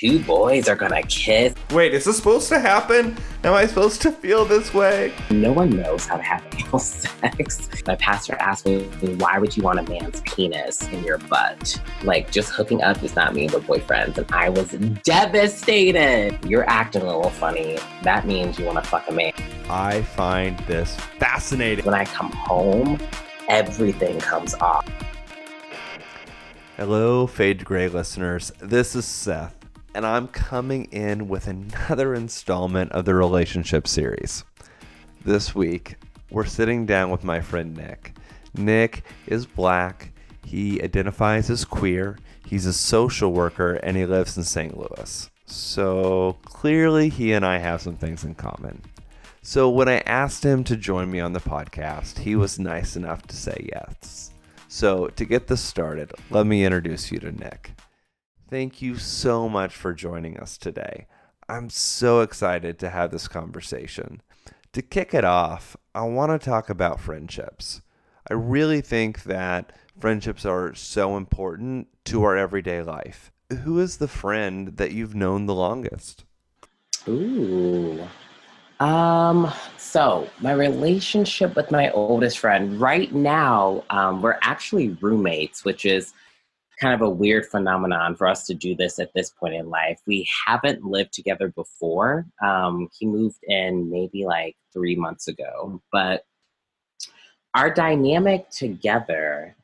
Two boys are gonna kiss. Wait, is this supposed to happen? Am I supposed to feel this way? No one knows how to have anal sex. My pastor asked me, why would you want a man's penis in your butt? Like, just hooking up does not mean we're boyfriends. And I was devastated. You're acting a little funny. That means you wanna fuck a man. I find this fascinating. When I come home, everything comes off. Hello, Fade to Gray listeners. This is Seth, and I'm coming in with another installment of the relationship series. This week, we're sitting down with my friend Nick. Nick is black, he identifies as queer, he's a social worker, and he lives in St. Louis. So clearly, he and I have some things in common. So when I asked him to join me on the podcast, he was nice enough to say yes. So, to get this started, let me introduce you to Nick. Thank you so much for joining us today. I'm so excited to have this conversation. To kick it off, I want to talk about friendships. I really think that friendships are so important to our everyday life. Who is the friend that you've known the longest? Ooh. Um, so my relationship with my oldest friend right now, um, we're actually roommates, which is kind of a weird phenomenon for us to do this at this point in life. We haven't lived together before. Um, he moved in maybe like three months ago, but our dynamic together,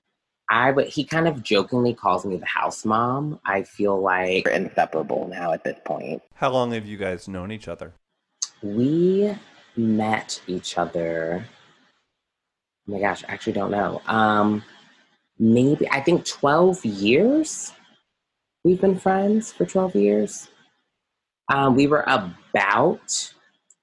I would, he kind of jokingly calls me the house mom. I feel like we're inseparable now at this point. How long have you guys known each other? We met each other. Oh my gosh, I actually don't know. Um, maybe I think twelve years. We've been friends for twelve years. Um, we were about.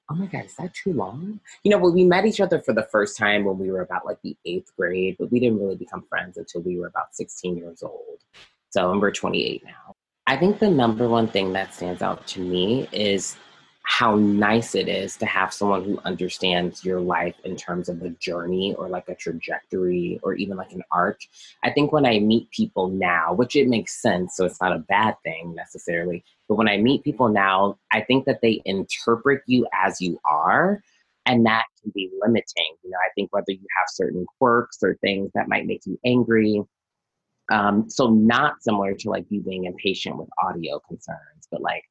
Oh my god, is that too long? You know, well, we met each other for the first time when we were about like the eighth grade, but we didn't really become friends until we were about sixteen years old. So, and we're twenty eight now. I think the number one thing that stands out to me is how nice it is to have someone who understands your life in terms of a journey or like a trajectory or even like an arc. I think when I meet people now, which it makes sense, so it's not a bad thing necessarily, but when I meet people now, I think that they interpret you as you are. And that can be limiting. You know, I think whether you have certain quirks or things that might make you angry. Um, so, not similar to like you being impatient with audio concerns, but like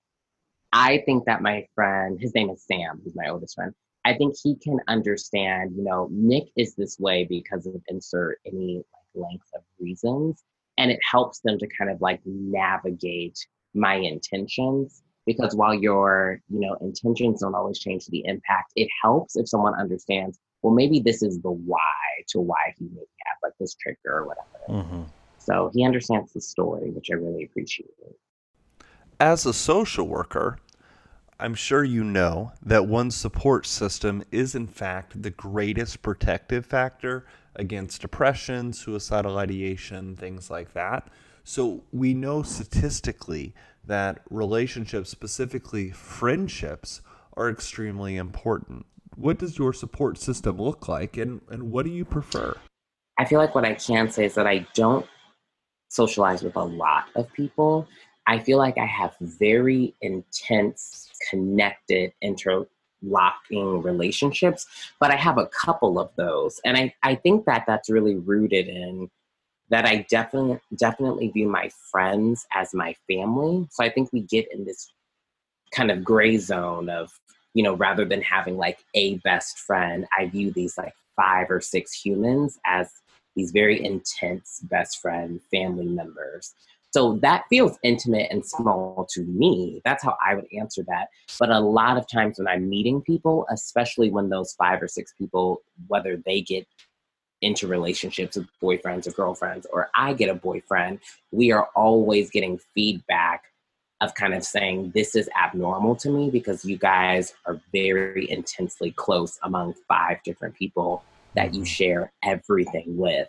I think that my friend, his name is Sam, who's my oldest friend. I think he can understand, you know, Nick is this way because of insert any like length of reasons. And it helps them to kind of like navigate my intentions. Because while your, you know, intentions don't always change the impact, it helps if someone understands, well, maybe this is the why to why he may have like this trigger or whatever. Mm-hmm. So he understands the story, which I really appreciate. As a social worker, I'm sure you know that one support system is, in fact, the greatest protective factor against depression, suicidal ideation, things like that. So, we know statistically that relationships, specifically friendships, are extremely important. What does your support system look like, and, and what do you prefer? I feel like what I can say is that I don't socialize with a lot of people. I feel like I have very intense, connected, interlocking relationships, but I have a couple of those. And I, I think that that's really rooted in that I definitely definitely view my friends as my family. So I think we get in this kind of gray zone of, you know, rather than having like a best friend, I view these like five or six humans as these very intense best friend family members. So that feels intimate and small to me. That's how I would answer that. But a lot of times when I'm meeting people, especially when those five or six people, whether they get into relationships with boyfriends or girlfriends, or I get a boyfriend, we are always getting feedback of kind of saying, This is abnormal to me because you guys are very intensely close among five different people that you mm-hmm. share everything with.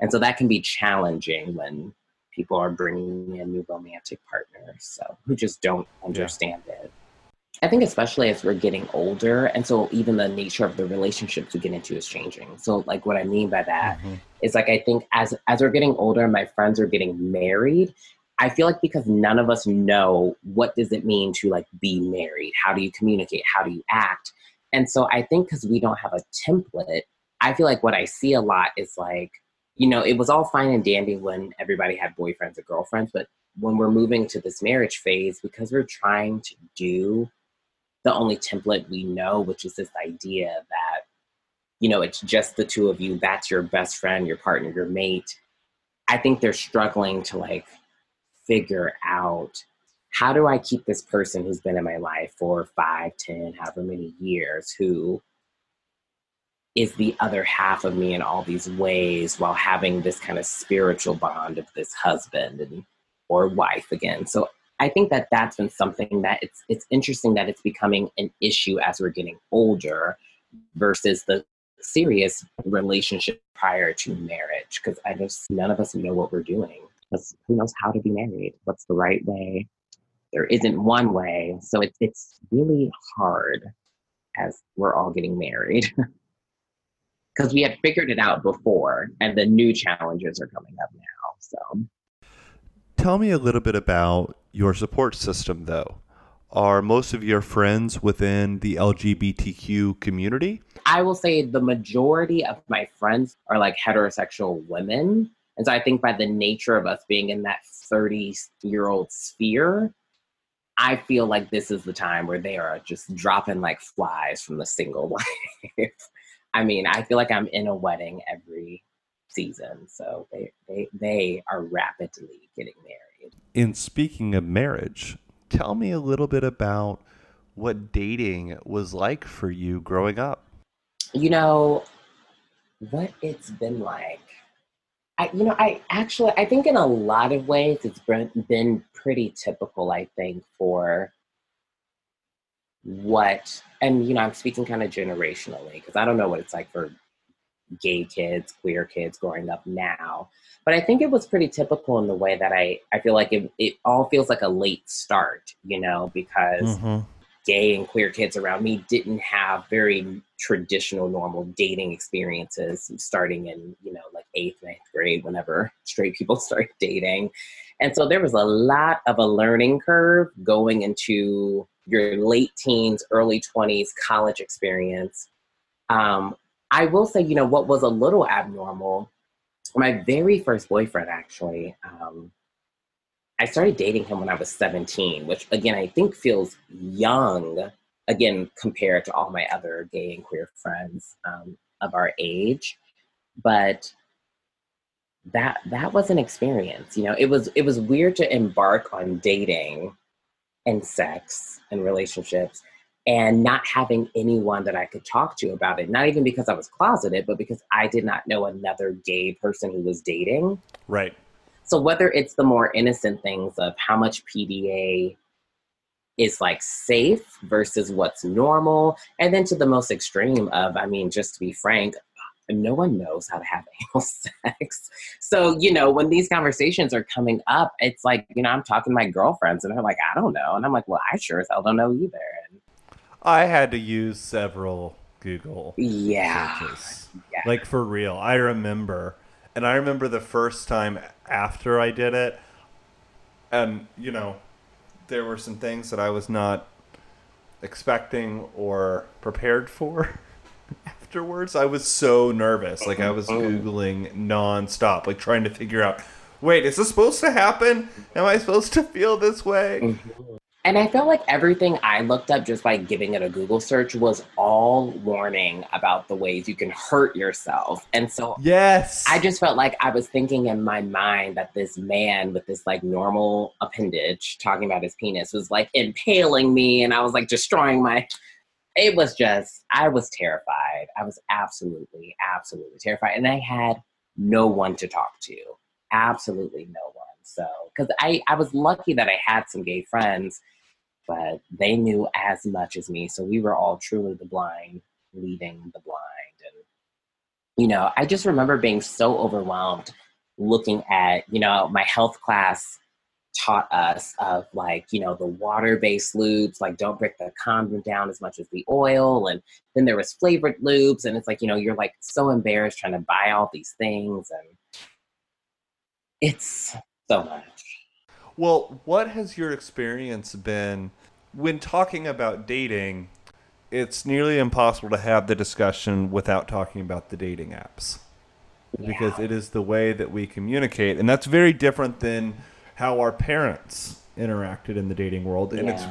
And so that can be challenging when people are bringing in new romantic partners so who just don't understand yeah. it. I think especially as we're getting older and so even the nature of the relationships we get into is changing. So like what i mean by that mm-hmm. is like i think as as we're getting older my friends are getting married i feel like because none of us know what does it mean to like be married? How do you communicate? How do you act? And so i think because we don't have a template i feel like what i see a lot is like you know, it was all fine and dandy when everybody had boyfriends or girlfriends, but when we're moving to this marriage phase, because we're trying to do the only template we know, which is this idea that, you know, it's just the two of you, that's your best friend, your partner, your mate. I think they're struggling to like figure out how do I keep this person who's been in my life for five, ten, however many years, who is the other half of me in all these ways while having this kind of spiritual bond of this husband and or wife again. So i think that that's been something that it's it's interesting that it's becoming an issue as we're getting older versus the serious relationship prior to marriage because i just none of us know what we're doing. Because who knows how to be married? What's the right way? There isn't one way. So it's it's really hard as we're all getting married because we had figured it out before and the new challenges are coming up now so. Tell me a little bit about your support system though. Are most of your friends within the lgbtq community? I will say the majority of my friends are like heterosexual women and so i think by the nature of us being in that 30 year old sphere I feel like this is the time where they are just dropping like flies from the single life. I mean, I feel like I'm in a wedding every season. So they they they are rapidly getting married. In speaking of marriage, tell me a little bit about what dating was like for you growing up. You know, what it's been like. I, you know, I actually, I think in a lot of ways it's been, been pretty typical, I think, for what and you know i'm speaking kind of generationally because i don't know what it's like for gay kids queer kids growing up now but i think it was pretty typical in the way that i i feel like it, it all feels like a late start you know because mm-hmm. Gay and queer kids around me didn't have very traditional normal dating experiences starting in you know like eighth ninth grade whenever straight people start dating and so there was a lot of a learning curve going into your late teens, early 20s, college experience. Um, I will say, you know, what was a little abnormal, my very first boyfriend, actually, um, I started dating him when I was 17, which again, I think feels young, again, compared to all my other gay and queer friends um, of our age. But that that was an experience you know it was it was weird to embark on dating and sex and relationships and not having anyone that I could talk to about it. Not even because I was closeted, but because I did not know another gay person who was dating. Right. So whether it's the more innocent things of how much PDA is like safe versus what's normal, and then to the most extreme of, I mean, just to be frank, no one knows how to have anal sex. So, you know, when these conversations are coming up, it's like, you know, I'm talking to my girlfriends and they're like, I don't know. And I'm like, well, I sure as hell don't know either. And I had to use several Google yeah. searches. Yeah. Like for real. I remember. And I remember the first time after I did it. And, you know, there were some things that I was not expecting or prepared for. afterwards. I was so nervous. Like I was oh. googling nonstop, like trying to figure out. Wait, is this supposed to happen? Am I supposed to feel this way? Mm-hmm. And I felt like everything I looked up just by giving it a Google search was all warning about the ways you can hurt yourself. And so Yes. I just felt like I was thinking in my mind that this man with this like normal appendage talking about his penis was like impaling me and I was like destroying my it was just I was terrified. I was absolutely, absolutely terrified. And I had no one to talk to. Absolutely no one. So because I, I was lucky that I had some gay friends, but they knew as much as me. So we were all truly the blind leading the blind. And you know, I just remember being so overwhelmed looking at, you know, my health class taught us of like, you know, the water-based lubes, like don't break the condom down as much as the oil. And then there was flavored lubes. And it's like, you know, you're like so embarrassed trying to buy all these things. And it's so. Well, what has your experience been when talking about dating? It's nearly impossible to have the discussion without talking about the dating apps because it is the way that we communicate, and that's very different than how our parents interacted in the dating world, and it's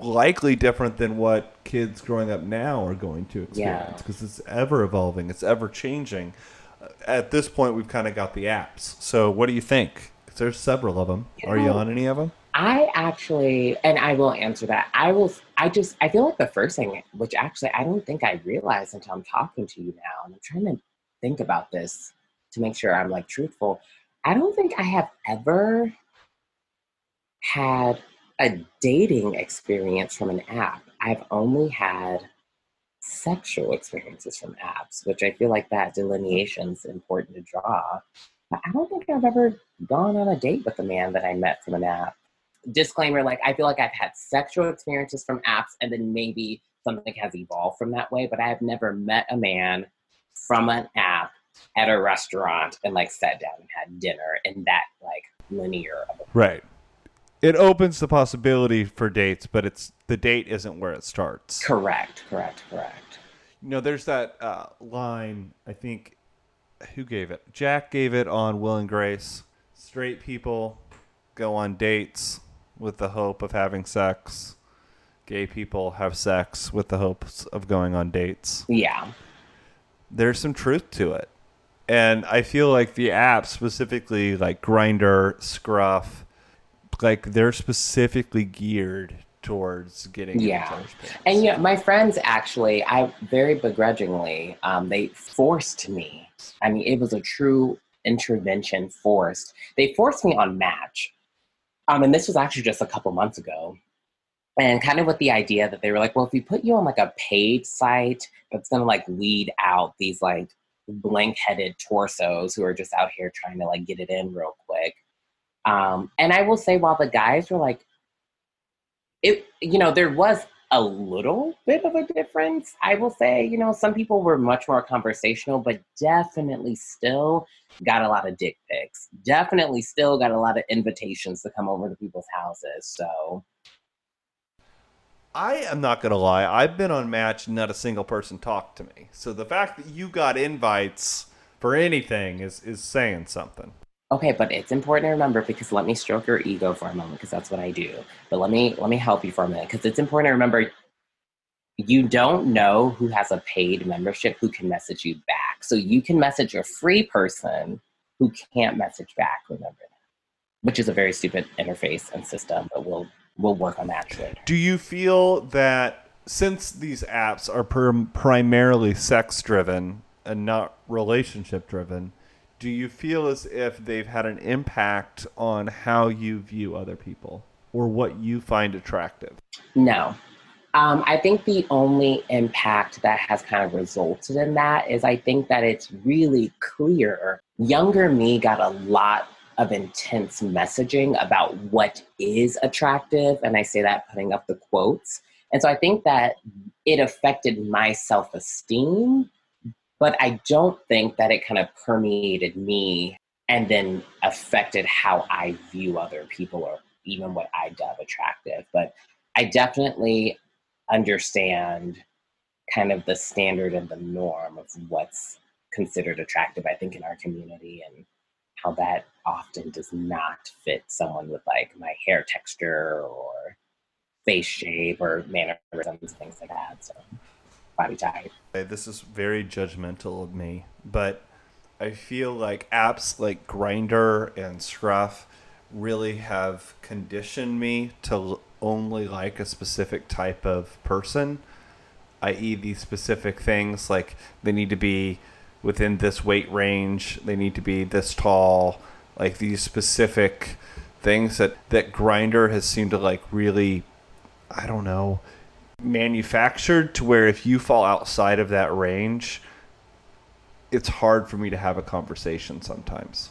likely different than what kids growing up now are going to experience because it's ever evolving, it's ever changing. At this point, we've kind of got the apps. So, what do you think? There's several of them. Are you on any of them? I actually, and I will answer that. I will, I just, I feel like the first thing, which actually I don't think I realized until I'm talking to you now, and I'm trying to think about this to make sure I'm like truthful. I don't think I have ever had a dating experience from an app. I've only had sexual experiences from apps, which I feel like that delineation is important to draw. But I don't think I've ever gone on a date with a man that I met from an app. Disclaimer like, I feel like I've had sexual experiences from apps, and then maybe something has evolved from that way, but I have never met a man from an app at a restaurant and like sat down and had dinner in that like linear Right. It opens the possibility for dates, but it's the date isn't where it starts. correct, correct, correct. You know, there's that uh, line. I think who gave it? Jack gave it on Will and Grace. Straight people go on dates with the hope of having sex. Gay people have sex with the hopes of going on dates. Yeah. There's some truth to it. And I feel like the app specifically like Grindr, Scruff, like they're specifically geared towards getting Yeah. And yeah, my friends actually, I very begrudgingly, um, they forced me. I mean, it was a true intervention forced. They forced me on Match. Um, and this was actually just a couple months ago. And kind of with the idea that they were like, well, if we put you on like a paid site that's gonna like weed out these like blank headed torsos who are just out here trying to like get it in real quick. Um, and I will say, while the guys were like, it, you know, there was a little bit of a difference. I will say, you know, some people were much more conversational, but definitely still got a lot of dick pics. Definitely still got a lot of invitations to come over to people's houses. So, I am not gonna lie. I've been on Match, not a single person talked to me. So the fact that you got invites for anything is is saying something. Okay, but it's important to remember because let me stroke your ego for a moment because that's what I do. But let me let me help you for a minute because it's important to remember you don't know who has a paid membership who can message you back. So you can message a free person who can't message back, remember that. Which is a very stupid interface and system, but we'll we'll work on that. Do you feel that since these apps are primarily sex driven and not relationship driven, do you feel as if they've had an impact on how you view other people or what you find attractive? No. Um, I think the only impact that has kind of resulted in that is I think that it's really clear. Younger me got a lot of intense messaging about what is attractive. And I say that putting up the quotes. And so I think that it affected my self esteem, but I don't think that it kind of permeated me and then affected how I view other people or even what I dub attractive. But I definitely understand kind of the standard and the norm of what's considered attractive, I think, in our community and how that often does not fit someone with like my hair texture or face shape or mannerisms, things like that. So body type. This is very judgmental of me, but I feel like apps like Grindr and Scruff really have conditioned me to only like a specific type of person, i.e., these specific things like they need to be within this weight range, they need to be this tall, like these specific things that that Grindr has seemed to like really, I don't know, manufactured to where if you fall outside of that range, it's hard for me to have a conversation sometimes.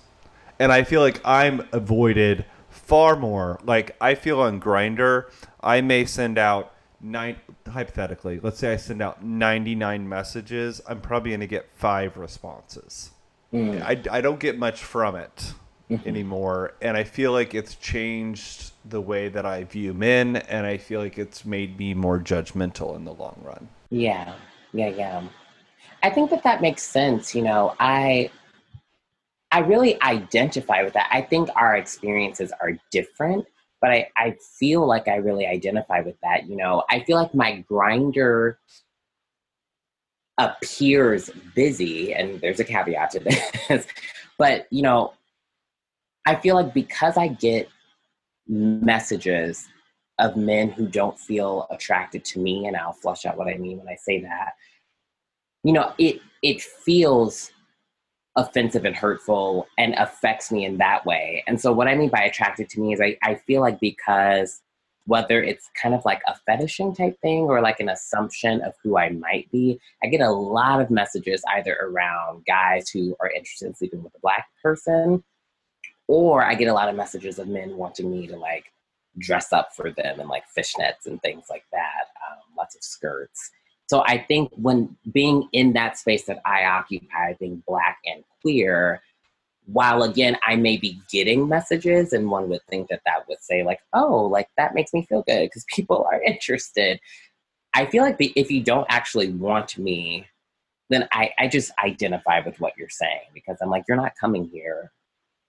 And I feel like I'm avoided far more. Like I feel on Grindr, I may send out nine hypothetically, let's say I send out 99 messages, I'm probably going to get 5 responses. Mm. I, I don't get much from it Mm-hmm. anymore and I feel like it's changed the way that I view men and I feel like it's made me more judgmental in the long run. Yeah, yeah, yeah. I think that that makes sense. You know, I I really identify with that. I think our experiences are different, but I, I feel like I really identify with that. You know, I feel like my Grindr appears busy, and there's a caveat to this, but you know, I feel like because I get messages of men who don't feel attracted to me, and I'll flush out what I mean when I say that. You know, it it feels offensive and hurtful and affects me in that way. And so what I mean by attracted to me is I, I feel like because whether it's kind of like a fetishing type thing or like an assumption of who I might be, I get a lot of messages either around guys who are interested in sleeping with a black person, or I get a lot of messages of men wanting me to like dress up for them and like fishnets and things like that, um, lots of skirts. So I think when being in that space that I occupy, being black and queer, while again I may be getting messages, and one would think that that would say like, oh, like that makes me feel good because people are interested. I feel like if you don't actually want me, then I, I just identify with what you're saying because I'm like, you're not coming here.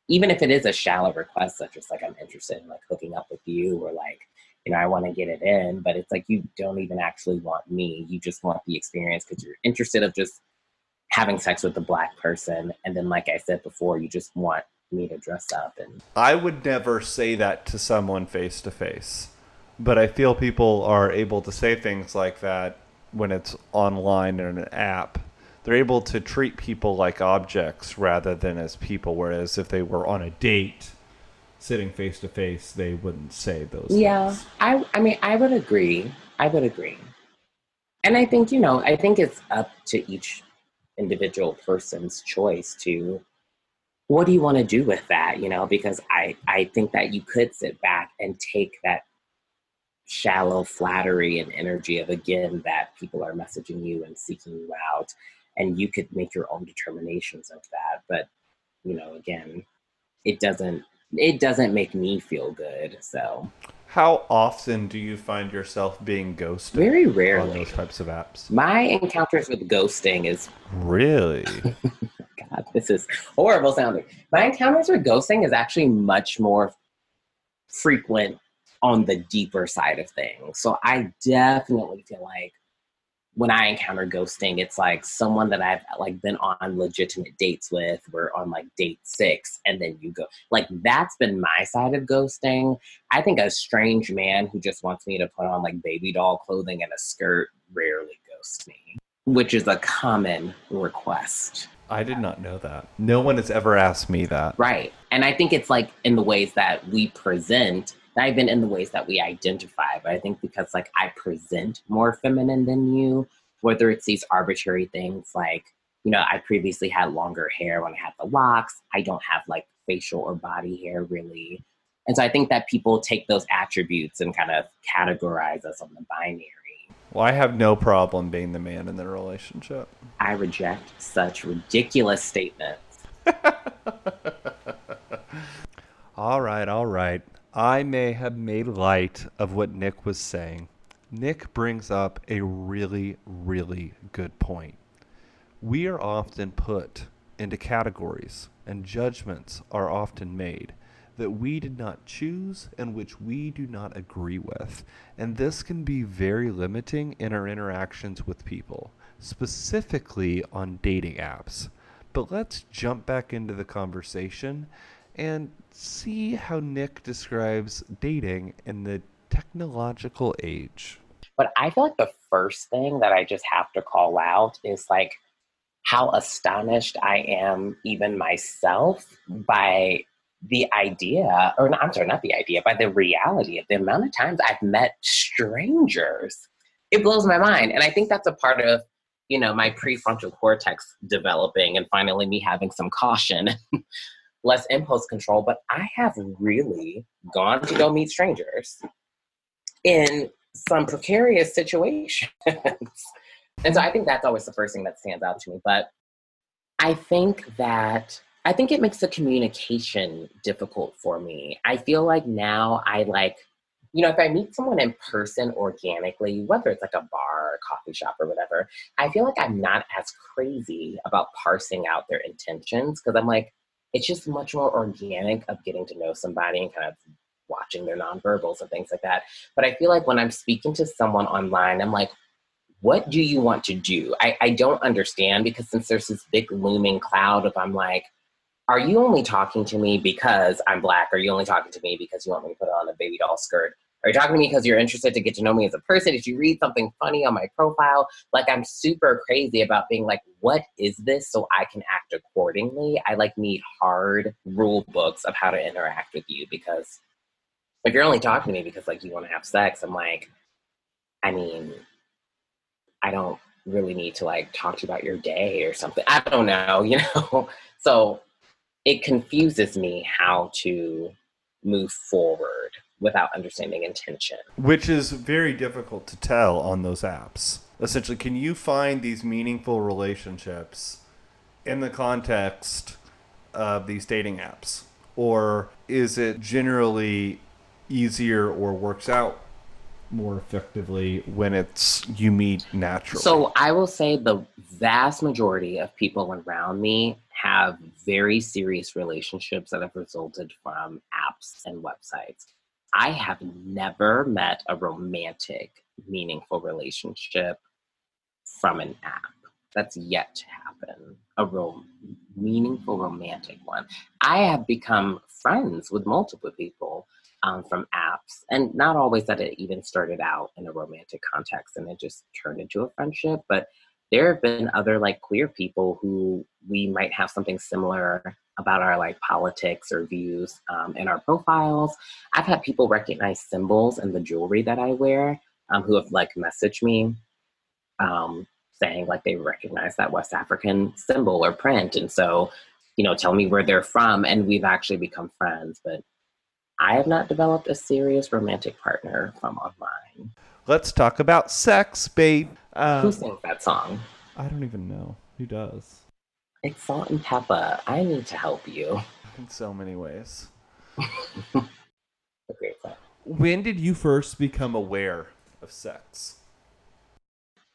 Even if it is a shallow request, such as like I'm interested in like hooking up with you or like you know, I want to get it in, but it's like you don't even actually want me. You just want the experience because you're interested of just having sex with a black person. And then, like I said before, you just want me to dress up. And I would never say that to someone face to face, but I feel people are able to say things like that when it's online in an app. They're able to treat people like objects rather than as people. Whereas if they were on a date, sitting face to face, they wouldn't say those. yeah, things. I, I mean, I would agree. I would agree. And I think, you know, I think it's up to each individual person's choice to what do you want to do with that, you know, because I, I think that you could sit back and take that shallow flattery and energy of again that people are messaging you and seeking you out and you could make your own determinations of that but you know again it doesn't it doesn't make me feel good so How often do you find yourself being ghosted? Very on those types of apps. my encounters with ghosting is Really? God, this is horrible sounding. My encounters with ghosting is actually much more frequent on the deeper side of things. So I definitely feel like when I encounter ghosting, it's like someone that I've like been on legitimate dates with. We're on like date six, and then you go. Like that's been my side of ghosting. I think a strange man who just wants me to put on like baby doll clothing and a skirt rarely ghosts me, which is a common request. I did not know that. No one has ever asked me that. Right. And I think it's like in the ways that we present, not even in the ways that we identify, but I think because like I present more feminine than you, whether it's these arbitrary things like, you know, I previously had longer hair when I had the locks. I don't have like facial or body hair really. And so I think that people take those attributes and kind of categorize us on the binary. Well, I have no problem being the man in the relationship. I reject such ridiculous statements. All right, all right. I may have made light of what Nick was saying. Nick brings up a really, really good point. We are often put into categories, and judgments are often made that we did not choose and which we do not agree with. And this can be very limiting in our interactions with people, specifically on dating apps. But let's jump back into the conversation and see how Nick describes dating in the technological age. But I feel like the first thing that I just have to call out is like how astonished I am, even myself, by the idea, or I'm sorry, not the idea, by the reality of the amount of times I've met strangers. It blows my mind. And I think that's a part of, you know, my prefrontal cortex developing and finally me having some caution, less impulse control. But I have really gone to go meet strangers in some precarious situations. and so I think that's always the first thing that stands out to me. But I think that I think it makes the communication difficult for me. I feel like now I like, you know, if I meet someone in person organically, whether it's like a bar or coffee shop or whatever, I feel like I'm not as crazy about parsing out their intentions because I'm like, it's just much more organic of getting to know somebody and kind of watching their nonverbals and things like that. But I feel like when I'm speaking to someone online, I'm like, what do you want to do? I, I don't understand because since there's this big looming cloud of I'm like, are you only talking to me because I'm black? Are you only talking to me because you want me to put on a baby doll skirt? Are you talking to me because you're interested to get to know me as a person? Did you read something funny on my profile? Like I'm super crazy about being like, what is this so I can act accordingly? I like need hard rule books of how to interact with you because if you're only talking to me because like you want to have sex, I'm like, I mean, I don't really need to like talk to you about your day or something. I don't know, you know? So it confuses me how to move forward without understanding intention. Which is very difficult to tell on those apps. Essentially, can you find these meaningful relationships in the context of these dating apps? Or is it generally easier or works out more effectively when it's you meet naturally? So I will say the vast majority of people around me have very serious relationships that have resulted from apps and websites. I have never met a romantic, meaningful relationship from an app. That's yet to happen. A real meaningful romantic one. I have become friends with multiple people um, from apps, and not always that it even started out in a romantic context and it just turned into a friendship, but there have been other like queer people who we might have something similar about our like politics or views um, in our profiles. I've had people recognize symbols in the jewelry that I wear um, who have like messaged me um, saying like they recognize that West African symbol or print. And so, you know, tell me where they're from. And we've actually become friends. But I have not developed a serious romantic partner from online. Let's talk about sex, babe. Um, Who sings that song? I don't even know. Who does? It's Salt-N-Pepa. I need to help you. In so many ways. a great song. When did you first become aware of sex?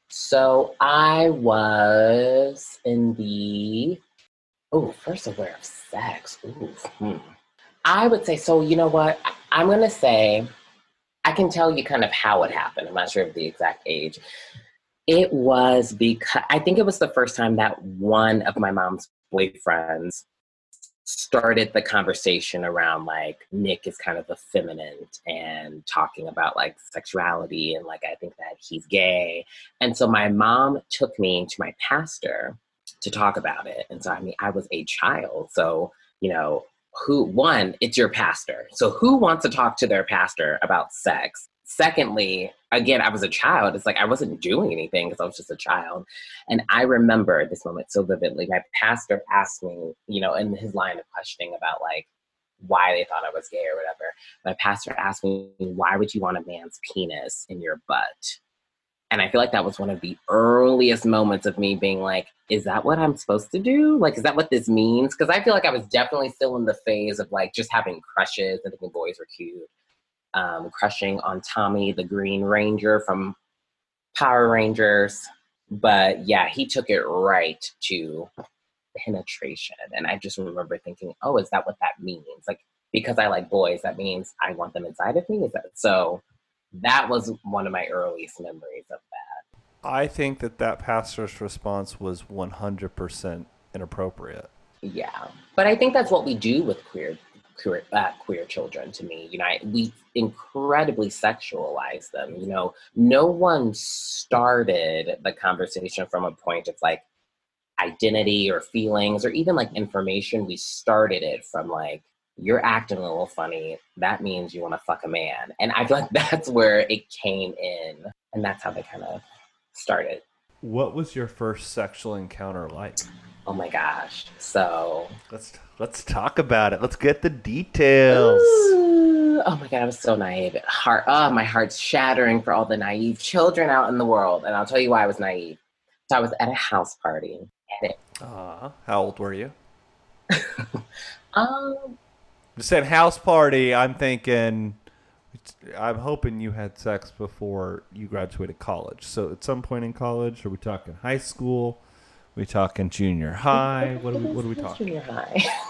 So I was in the oh, first aware of sex. Ooh, hmm. I would say so. You know what? I'm gonna say I can tell you kind of how it happened. I'm not sure of the exact age. It was because I think it was the first time that one of my mom's boyfriends started the conversation around like Nick is kind of effeminate and talking about like sexuality and like I think that he's gay. And so my mom took me to my pastor to talk about it. And so I mean I was a child. So, you know, who one it's your pastor. So who wants to talk to their pastor about sex? Secondly again i was a child. It's like i wasn't doing anything because i was just a child. And i remember this moment so vividly. My pastor asked me you know in his line of questioning about like why they thought i was gay or whatever. My pastor asked me why would you want a man's penis in your butt and I feel like that was one of the earliest moments of me being like, is that what I'm supposed to do? Like, is that what this means? Because I feel like I was definitely still in the phase of like just having crushes and thinking boys were cute. Um, crushing on Tommy, the Green Ranger from Power Rangers. But yeah, he took it right to penetration. And I just remember thinking, oh, is that what that means? Like, because I like boys, that means I want them inside of me. Is that so? That was one of my earliest memories of that. I think that that pastor's response was 100% inappropriate. Yeah, but I think that's what we do with queer queer, uh, queer children. To me, you know, I, we incredibly sexualize them. You know, no one started the conversation from a point of like identity or feelings or even like information. We started it from like you're acting a little funny. That means you want to fuck a man, and I feel like that's where it came in, and that's how they kind of started. What was your first sexual encounter like? Oh my gosh. So let's let's talk about it. Let's get the details. Ooh, oh my god, I was so naive. Heart oh my heart's shattering for all the naive children out in the world. And I'll tell you why I was naive. So I was at a house party. uh, how old were you? um just saying house party, I'm thinking I'm hoping you had sex before you graduated college. So at some point in college, are we talking high school? we talking junior high? What are we, what are we talking? Junior high.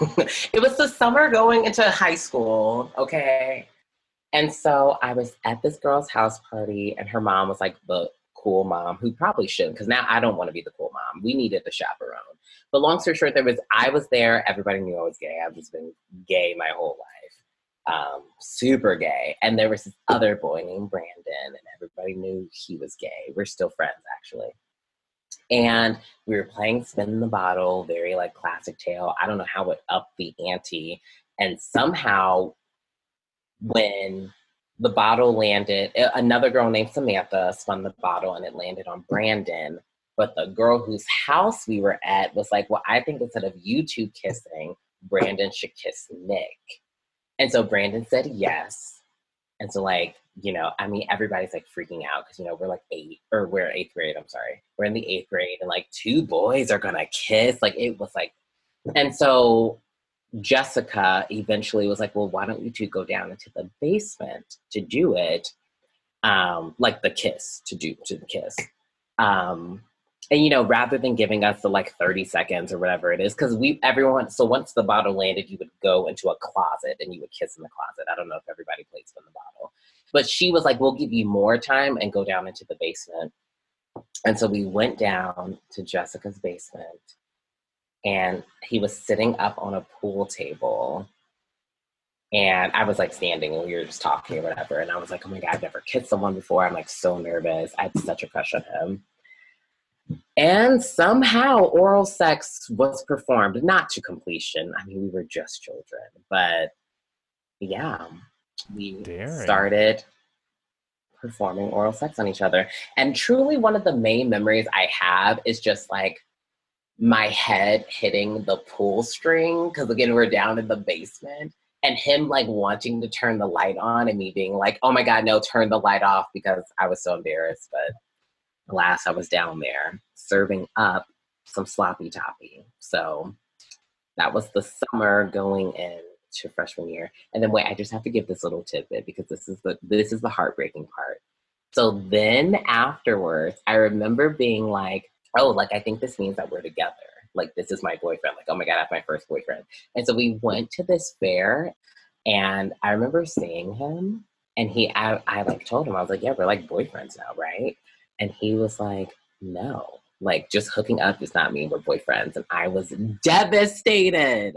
it was the summer going into high school. Okay. And so I was at this girl's house party, and her mom was like the cool mom who probably shouldn't, because now I don't want to be the cool mom. We needed the chaperone. But long story short, there was I was there. Everybody knew I was gay. I've just been gay my whole life, um, super gay. And there was this other boy named Brandon, and everybody knew he was gay. We're still friends, actually. And we were playing Spin the Bottle, very like classic tale. I don't know how it upped the ante. And somehow, when the bottle landed, another girl named Samantha spun the bottle and it landed on Brandon. But the girl whose house we were at was like, well, I think instead of you two kissing, Brandon should kiss Nick. And so Brandon said yes. And so, like, you know, I mean, everybody's like freaking out because, you know, we're like eight or we're eighth grade. I'm sorry. We're in the eighth grade and like two boys are going to kiss. Like, it was like, and so Jessica eventually was like, well, why don't you two go down into the basement to do it? Um, like the kiss to do to the kiss. Um, and you know, rather than giving us the like 30 seconds or whatever it is, because we everyone so once the bottle landed, you would go into a closet and you would kiss in the closet. I don't know if everybody plays in the bottle. But she was like, We'll give you more time and go down into the basement. And so we went down to Jessica's basement and he was sitting up on a pool table. And I was like standing and we were just talking or whatever. And I was like, oh my God, I've never kissed someone before. I'm like so nervous. I had such a crush on him. And somehow oral sex was performed, not to completion. I mean, we were just children, but yeah, we Daring. started performing oral sex on each other. And truly, one of the main memories I have is just like my head hitting the pull string because again, we're down in the basement. And him like wanting to turn the light on and me being like, oh my God, no, turn the light off because I was so embarrassed. But alas, I was down there serving up some sloppy toppy. So that was the summer going in to freshman year. And then wait, I just have to give this little tidbit because this is the this is the heartbreaking part. So then afterwards, I remember being like, oh, like I think this means that we're together. Like this is my boyfriend. Like, oh my God, that's my first boyfriend. And so we went to this fair and I remember seeing him and he I, I like told him, I was like, Yeah, we're like boyfriends now, right? And he was like, No. Like just hooking up does not mean we're boyfriends. And I was devastated.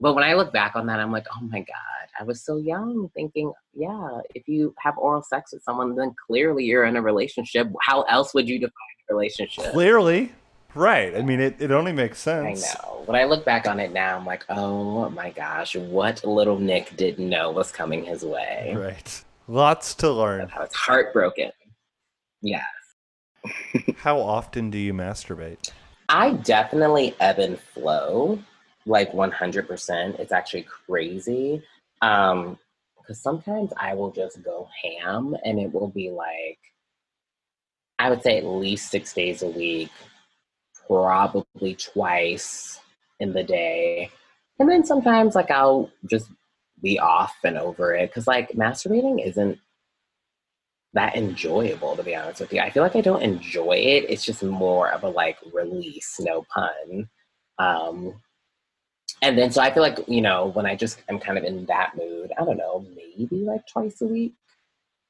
But when I look back on that, I'm like, oh my God, I was so young thinking, yeah, if you have oral sex with someone, then clearly you're in a relationship. How else would you define a relationship? Clearly. Right. I mean, it, it only makes sense. I know. When I look back on it now, I'm like, oh my gosh, what little Nick didn't know was coming his way. Right. Lots to learn. I was heartbroken. Yes. How often do you masturbate? I definitely ebb and flow like 100%. It's actually crazy. Um, because sometimes I will just go ham and it will be like, I would say at least six days a week, probably twice in the day. And then sometimes like I'll just be off and over it because like masturbating isn't that enjoyable to be honest with you. I feel like I don't enjoy it. It's just more of a like release, no pun. Um, and then so I feel like you know when I just am kind of in that mood, I don't know, maybe like twice a week,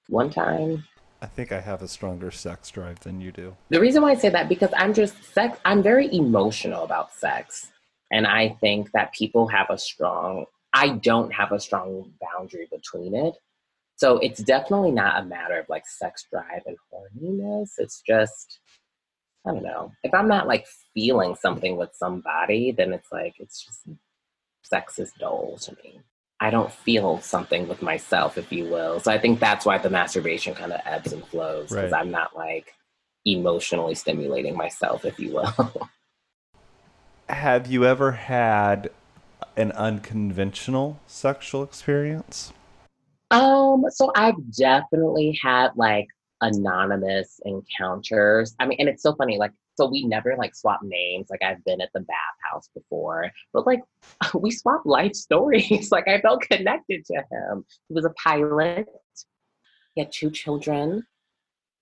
one time. I think I have a stronger sex drive than you do. The reason why I say that because I'm just sex. I'm very emotional about sex, and I think that people have a strong. I don't have a strong boundary between it, so it's definitely not a matter of like sex drive and horniness. It's just I don't know. If I'm not like feeling something with somebody, then it's like it's just sex is dull to me. I don't feel something with myself, if you will. So I think that's why the masturbation kind of ebbs and flows because Right. I'm not like emotionally stimulating myself, if you will. Have you ever had an unconventional sexual experience? Um, so I've definitely had like anonymous encounters. I mean, and it's so funny, like, so we never like swap names. Like I've been at the bathhouse before, but like we swap life stories. like I felt connected to him. He was a pilot. He had two children.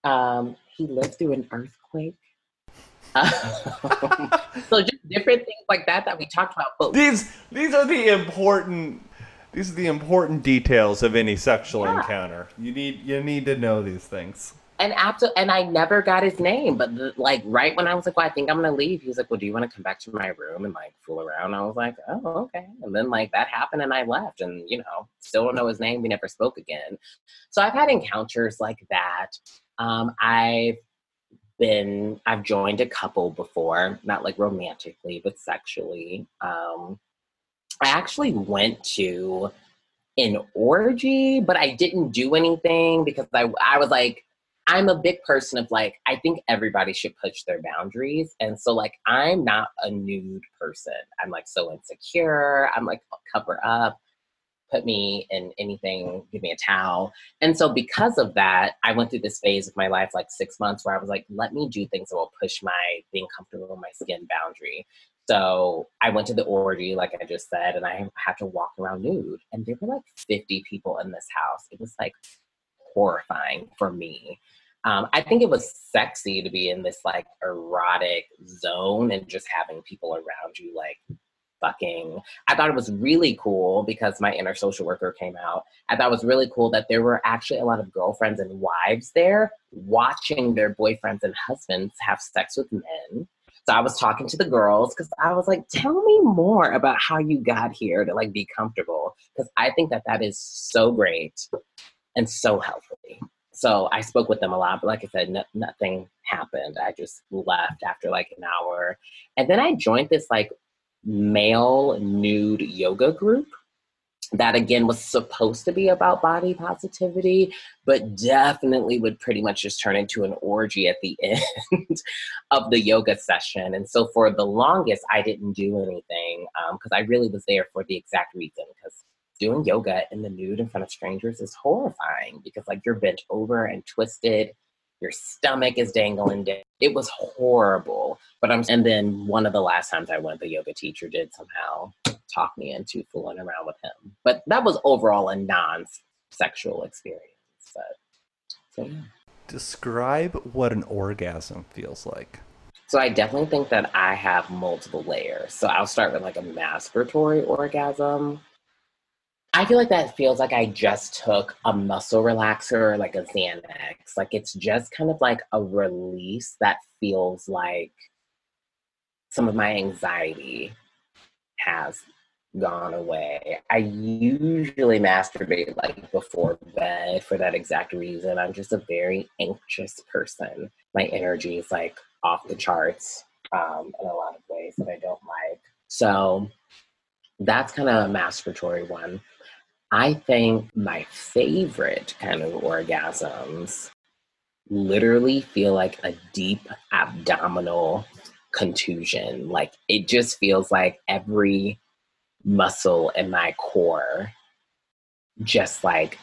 Um, he lived through an earthquake. So just different things like that that we talked about. But These these are the important these are the important details of any sexual Yeah. encounter. You need you need to know these things. And after, and I never got his name, but the, like right when I was like, "Well, I think I'm gonna leave," he was like, "Well, do you want to come back to my room and like fool around?" I was like, "Oh, okay." And then like that happened, and I left, and you know, still don't know his name. We never spoke again. So I've had encounters like that. Um, I've been, I've joined a couple before, not like romantically, but sexually. Um, I actually went to an orgy, but I didn't do anything because I, I was like, I'm a big person of like, I think everybody should push their boundaries. And so, like, I'm not a nude person. I'm like so insecure. I'm like, cover up, put me in anything, give me a towel. And so, because of that, I went through this phase of my life, like six months, where I was like, let me do things that will push my being comfortable in my skin boundary. So I went to the orgy, like I just said, and I had to walk around nude. And there were like 50 people in this house. It was like horrifying for me. Um, I think it was sexy to be in this like erotic zone and just having people around you like fucking. I thought it was really cool because my inner social worker came out. I thought it was really cool that there were actually a lot of girlfriends and wives there watching their boyfriends and husbands have sex with men. So I was talking to the girls because I was like, tell me more about how you got here to like be comfortable. Because I think that that is so great and so healthy. So I spoke with them a lot, but like I said, no, nothing happened. I just left after like an hour. And then I joined this like male nude yoga group that again was supposed to be about body positivity, but definitely would pretty much just turn into an orgy at the end of the yoga session. And so for the longest, I didn't do anything um, because I really was there for the exact reason because doing yoga in the nude in front of strangers is horrifying because like you're bent over and twisted your stomach is dangling down. It was horrible. But I'm and then one of the last times I went, the yoga teacher did somehow talk me into fooling around with him. But that was overall a non-sexual experience. But so yeah. Describe what an orgasm feels like. So I definitely think that I have multiple layers. So I'll start with like a masturbatory orgasm. I feel like that feels like I just took a muscle relaxer, like a Xanax. Like it's just kind of like a release that feels like some of my anxiety has gone away. I usually masturbate like before bed for that exact reason. I'm just a very anxious person. My energy is like off the charts um, in a lot of ways that I don't like. So that's kind of a masturbatory one. I think my favorite kind of orgasms literally feel like a deep abdominal contusion. Like it just feels like every muscle in my core just like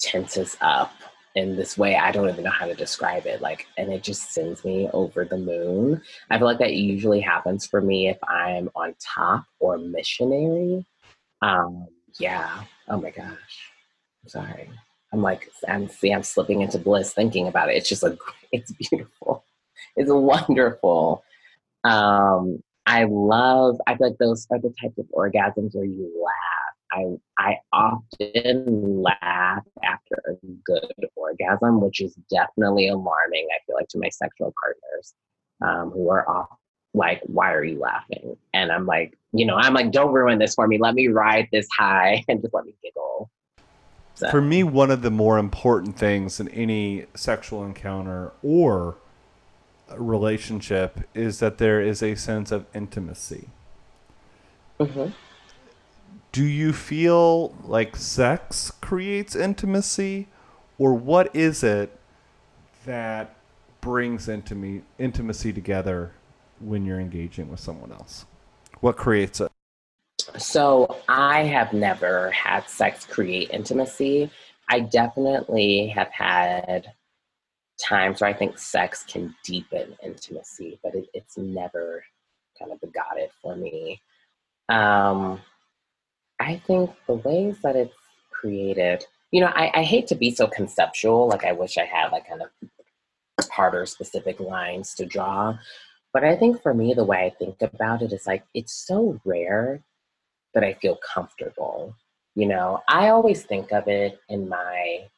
tenses up in this way. I don't even know how to describe it. Like, and it just sends me over the moon. I feel like that usually happens for me if I'm on top or missionary. Um, yeah. Oh my gosh. I'm sorry. I'm like, I'm see, I'm slipping into bliss thinking about it. It's just a, it's beautiful. It's wonderful. Um, I love, I feel like those are the types of orgasms where you laugh. I, I often laugh after a good orgasm, which is definitely alarming, I feel like, to my sexual partners um, who are off, like, why are you laughing? And I'm like, you know, I'm like, don't ruin this for me. Let me ride this high and just let me giggle. So. For me, one of the more important things in any sexual encounter or relationship is that there is a sense of intimacy. Mm-hmm. Do you feel like sex creates intimacy, or what is it that brings intimi- intimacy together when you're engaging with someone else? What creates it? So I have never had sex create intimacy. I definitely have had times where I think sex can deepen intimacy, but it, it's never kind of got it for me. Um, I think the ways that it's created, you know, I, I hate to be so conceptual. Like I wish I had like kind of harder specific lines to draw. But I think for me, the way I think about it is like it's so rare that I feel comfortable. You know, I always think of it in my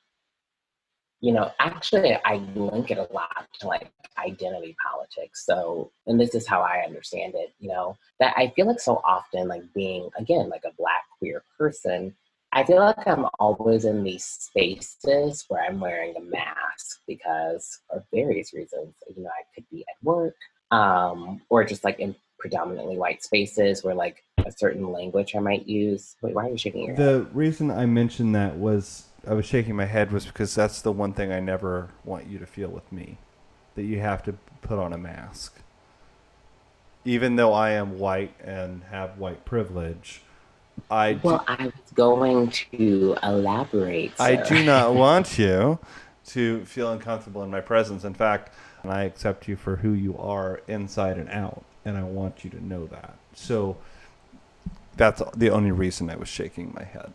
you know, actually, I link it a lot to like identity politics. So, and this is how I understand it, you know, that I feel like so often, like being, again, like a Black queer person, I feel like I'm always in these spaces where I'm wearing a mask because of various reasons. You know, I could be at work um, or just like in predominantly white spaces where like a certain language I might use. Wait, why are you shaking your the head? The reason I mentioned that was I was shaking my head was because that's the one thing I never want you to feel with me, that you have to put on a mask. Even though I am white and have white privilege, I well, do, I was going to elaborate. Sir. I do not want you to feel uncomfortable in my presence. In fact, I accept you for who you are inside and out, and I want you to know that. So that's the only reason I was shaking my head.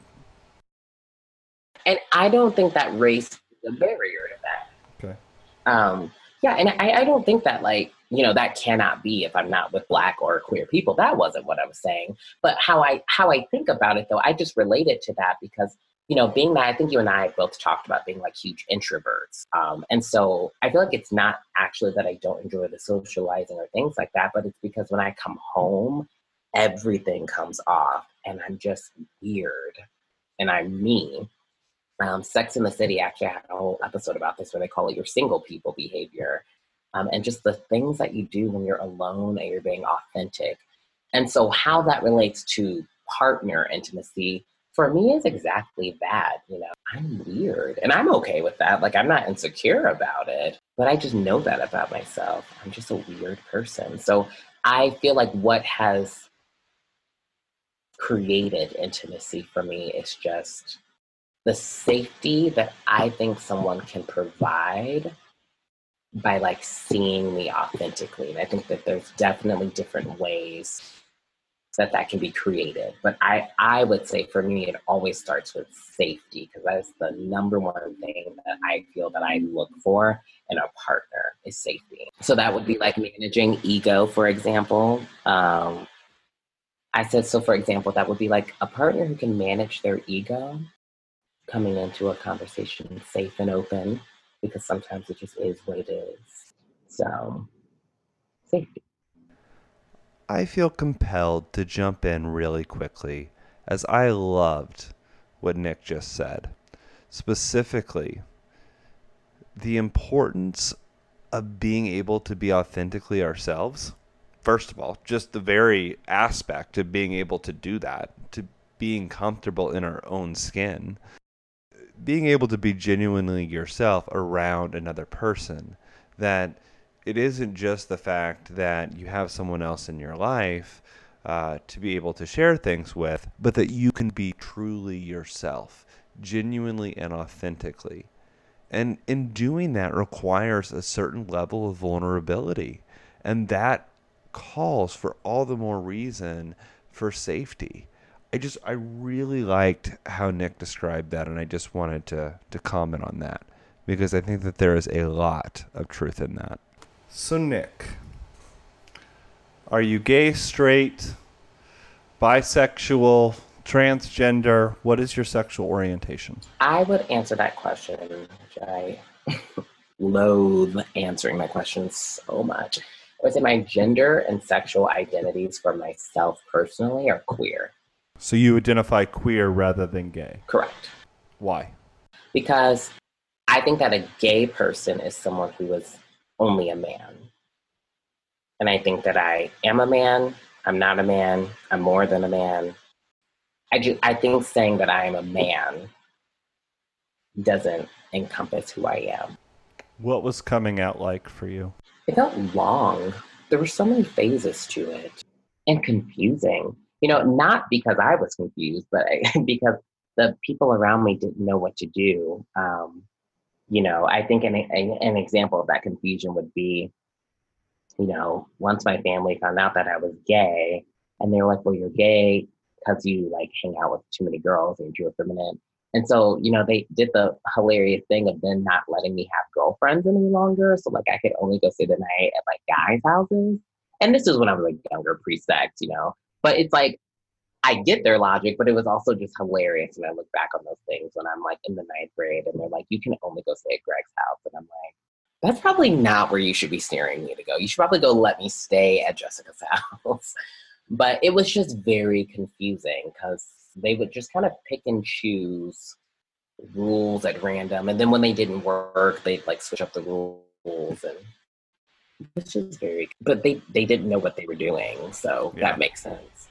And I don't think that race is a barrier to that. Okay. Um, yeah, and I, I don't think that like, you know, that cannot be if I'm not with black or queer people. That wasn't what I was saying. But how I how I think about it though, I just related to that because you know, being that I think you and I both talked about being like huge introverts. Um, and so I feel like it's not actually that I don't enjoy the socializing or things like that, but it's because when I come home, everything comes off and I'm just weird and I'm me. Um, Sex in the City actually had a whole episode about this where they call it your single people behavior. Um, and just the things that you do when you're alone and you're being authentic. And so, how that relates to partner intimacy for me is exactly that. You know, I'm weird and I'm okay with that. Like, I'm not insecure about it, but I just know that about myself. I'm just a weird person. So, I feel like what has created intimacy for me is just the safety that I think someone can provide by like seeing me authentically. And I think that there's definitely different ways that that can be created. But I, I would say for me, it always starts with safety because that is the number one thing that I feel that I look for in a partner is safety. So that would be like managing ego, for example. Um, I said, so for example, that would be like a partner who can manage their ego coming into a conversation safe and open because sometimes it just is what it is. So, safety. I feel compelled to jump in really quickly as I loved what Nick just said. Specifically, the importance of being able to be authentically ourselves. First of all, just the very aspect of being able to do that, to being comfortable in our own skin, being able to be genuinely yourself around another person that it isn't just the fact that you have someone else in your life uh, to be able to share things with, but that you can be truly yourself, genuinely and authentically. And in doing that requires a certain level of vulnerability. And that calls for all the more reason for safety. I just I really liked how Nick described that, and I just wanted to to comment on that because I think that there is a lot of truth in that. So Nick, Are you gay, straight, bisexual, transgender? What is your sexual orientation? I would answer that question, which I loathe answering my questions so much. I would say my gender and sexual identities for myself personally are queer. So you identify queer rather than gay. Correct. Why? Because I think that a gay person is someone who is only a man. And I think that I am a man, I'm not a man, I'm more than a man. I do I think saying that I am a man doesn't encompass who I am. What was coming out like for you? It felt long. There were so many phases to it and confusing. You know, not because I was confused, but because the people around me didn't know what to do. Um, you know, I think an, an example of that confusion would be, you know, once my family found out that I was gay, and they were like, "Well, you're gay because you like hang out with too many girls and you're too effeminate." And so, you know, they did the hilarious thing of then not letting me have girlfriends any longer. So, like, I could only go stay the night at like guys' houses. And this is when I was like younger, pre-sex, you know. But it's like I get their logic, but it was also just hilarious. And I look back on those things when I'm like in the ninth grade and they're like, you can only go stay at Greg's house. And I'm like, that's probably not where you should be steering me to go. You should probably go let me stay at Jessica's house. but it was just very confusing because they would just kind of pick and choose rules at random. And then when they didn't work, they'd like switch up the rules and it's is very but they they didn't know what they were doing so Yeah. that makes sense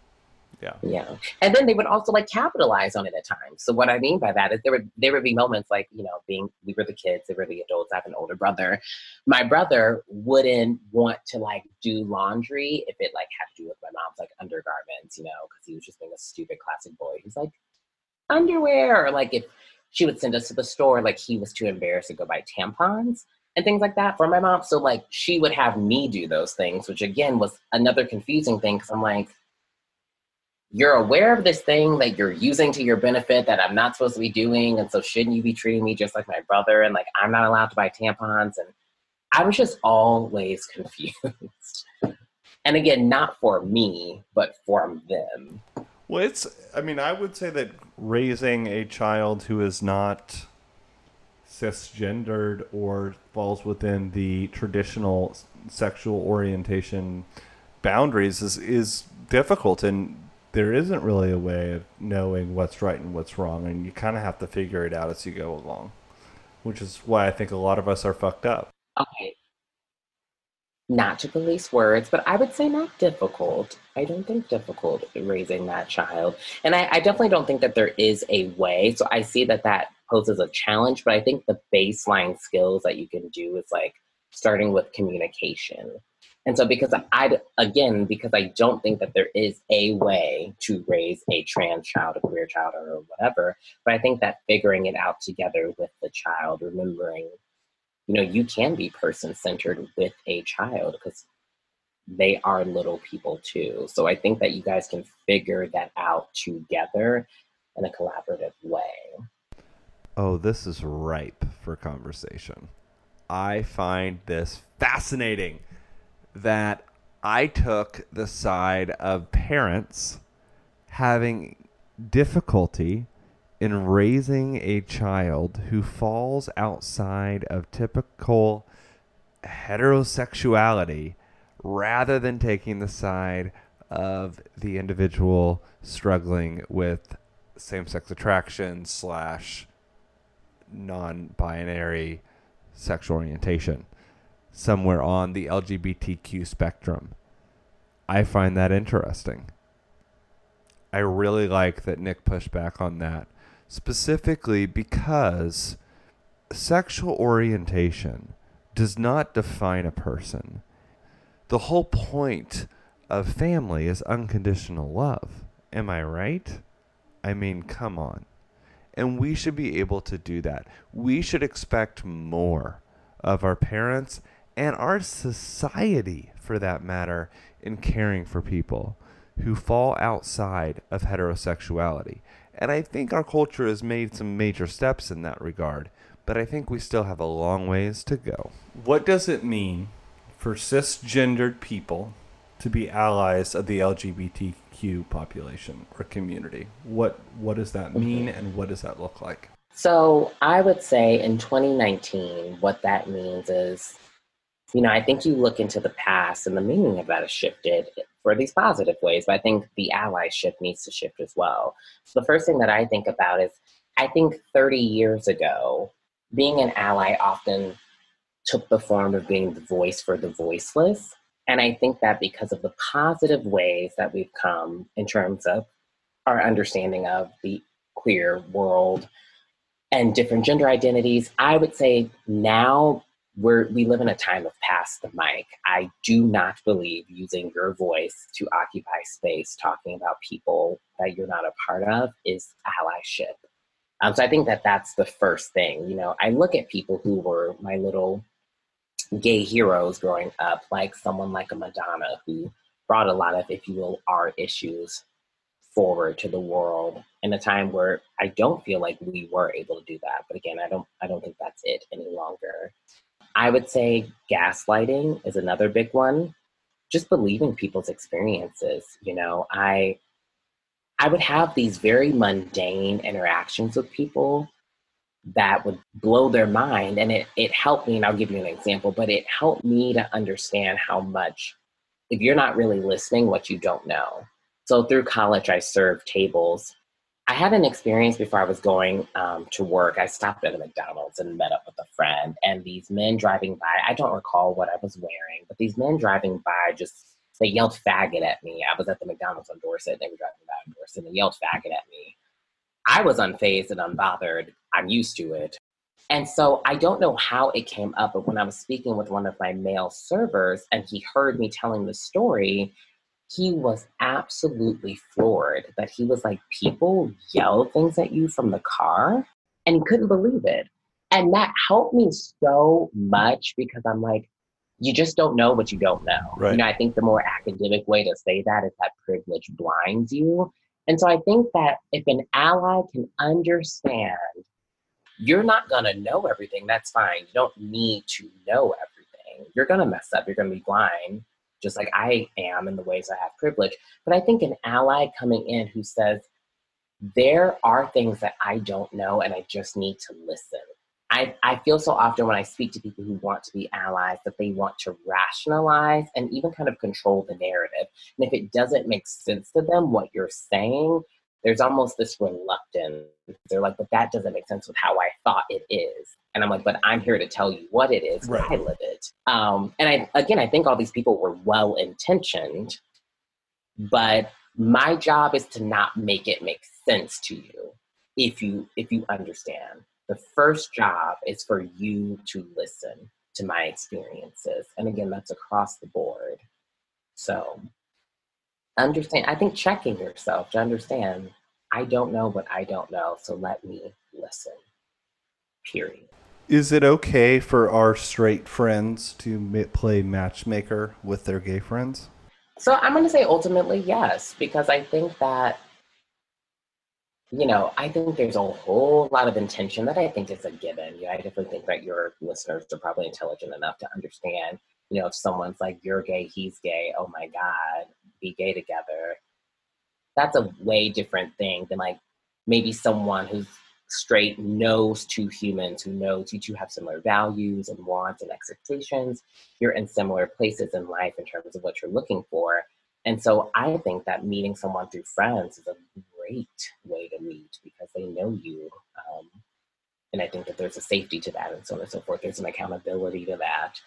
Yeah. yeah. And then they would also like capitalize on it at times. So what I mean by that is there would there would be moments like, you know, being we were the kids, they were the adults, I have an older brother. My brother wouldn't want to like do laundry if it like had to do with my mom's like undergarments, you know, because he was just being a stupid classic boy. He's like, underwear, or like if she would send us to the store, like he was too embarrassed to go buy tampons and things like that for my mom. So like she would have me do those things, which again was another confusing thing because I'm like, you're aware of this thing that you're using to your benefit that I'm not supposed to be doing, and so shouldn't you be treating me just like my brother? And like I'm not allowed to buy tampons, and I was just always confused. and again, not for me, but for them. Well, it's, I mean, I would say that raising a child who is not cisgendered or falls within the traditional sexual orientation boundaries is, is difficult. And there isn't really a way of knowing what's right and what's wrong. And you kind of have to figure it out as you go along, which is why I think a lot of us are fucked up. Okay. Not to police words, but I would say not difficult. I don't think difficult raising that child. And I, I definitely don't think that there is a way. So I see that that poses a challenge, but I think the baseline skills that you can do is like starting with communication. And so, because I, again, because I don't think that there is a way to raise a trans child, a queer child, or whatever, but I think that figuring it out together with the child, remembering you know, you can be person centered with a child because they are little people too. So I think that you guys can figure that out together in a collaborative way. Oh, this is ripe for conversation. I find this fascinating that I took the side of parents having difficulty in raising a child who falls outside of typical heterosexuality rather than taking the side of the individual struggling with same-sex attraction slash non-binary sexual orientation somewhere on the lgbtq spectrum. I find that interesting. I really like that nick pushed back on that specifically because sexual orientation does not define a person. The whole point of family is unconditional love. Am i right? I mean come on and we should be able to do that. We should expect more of our parents and our society, for that matter, in caring for people who fall outside of heterosexuality. And I think our culture has made some major steps in that regard, but I think we still have a long ways to go. What does it mean for cisgendered people to be allies of the LGBTQ population or community? What what does that mean and what does that look like? So I would say in 2019, what that means is, you know, I think you look into the past and the meaning of that has shifted for these positive ways, but I think the allyship needs to shift as well. So the first thing that I think about is I think 30 years ago, being an ally often took the form of being the voice for the voiceless. And I think that because of the positive ways that we've come in terms of our understanding of the queer world and different gender identities, I would say now we're, we live in a time of pass the mic. I do not believe using your voice to occupy space talking about people that you're not a part of is allyship. Um, so I think that that's the first thing. You know, I look at people who were my little gay heroes growing up, like someone like a Madonna who brought a lot of, if you will, art issues forward to the world in a time where I don't feel like we were able to do that. But again, I don't I don't think that's it any longer. I would say gaslighting is another big one. Just believing people's experiences. You know, I I would have these very mundane interactions with people that would blow their mind and it, it helped me and i'll give you an example but it helped me to understand how much if you're not really listening what you don't know. So through college i served tables. I had an experience before i was going um, to work. I stopped at a mcdonald's and met up with a friend and these men driving by i don't recall what i was wearing but these men driving by just they yelled faggot at me. I was at the mcdonald's on dorsett they were driving by on dorsett and they yelled faggot at me I was unfazed and unbothered. I'm used to it. And so I don't know how it came up, but when I was speaking with one of my male servers and he heard me telling the story, he was absolutely floored that he was like, people yell things at you from the car, and he couldn't believe it. And that helped me so much because I'm like, you just don't know what you don't know. Right. You know, I think the more academic way to say that is that privilege blinds you. And so I think that if an ally can understand, you're not going to know everything. That's fine. You don't need to know everything. You're going to mess up. You're going to be blind, just like I am in the ways I have privilege. But I think an ally coming in who says, there are things that I don't know and I just need to listen. I, I feel so often when I speak to people who want to be allies that they want to rationalize and even kind of control the narrative. And if it doesn't make sense to them, what you're saying, there's almost this reluctance. They're like, but that doesn't make sense with how I thought it is. And I'm like, but I'm here to tell you what it is. Right. I live it. Um, and I, again, I think all these people were well intentioned, but my job is to not make it make sense to you if you if you understand the first job is for you to listen to my experiences. And again, that's across the board. So understand, I think checking yourself to understand, I don't know what I don't know, so let me listen. Period. Is it okay for our straight friends to play matchmaker with their gay friends? So I'm going to say ultimately yes, because I think that you know, I think there's a whole lot of intention that I think is a given. You know, I definitely think that your listeners are probably intelligent enough to understand, you know, if someone's like, you're gay, he's gay, oh my God, be gay together. That's a way different thing than like maybe someone who's straight knows two humans who knows you two have similar values and wants and expectations. You're in similar places in life in terms of what you're looking for. And so I think that meeting someone through friends is a great way to meet because they know you. Um, and I think that there's a safety to that and so on and so forth. There's an accountability to that.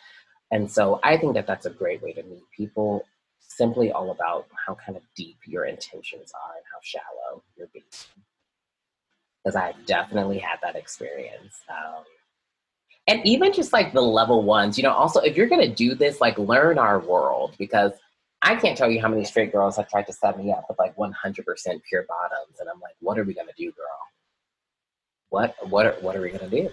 And so I think that that's a great way to meet people, simply all about how kind of deep your intentions are and how shallow you're being. Because I've definitely had that experience. Um, and even just like the level ones, you know, also if you're going to do this, like learn our world because I can't tell you how many straight girls have tried to set me up with like 100% pure bottoms, and I'm like, what are we gonna do, girl? What what are, what are we gonna do?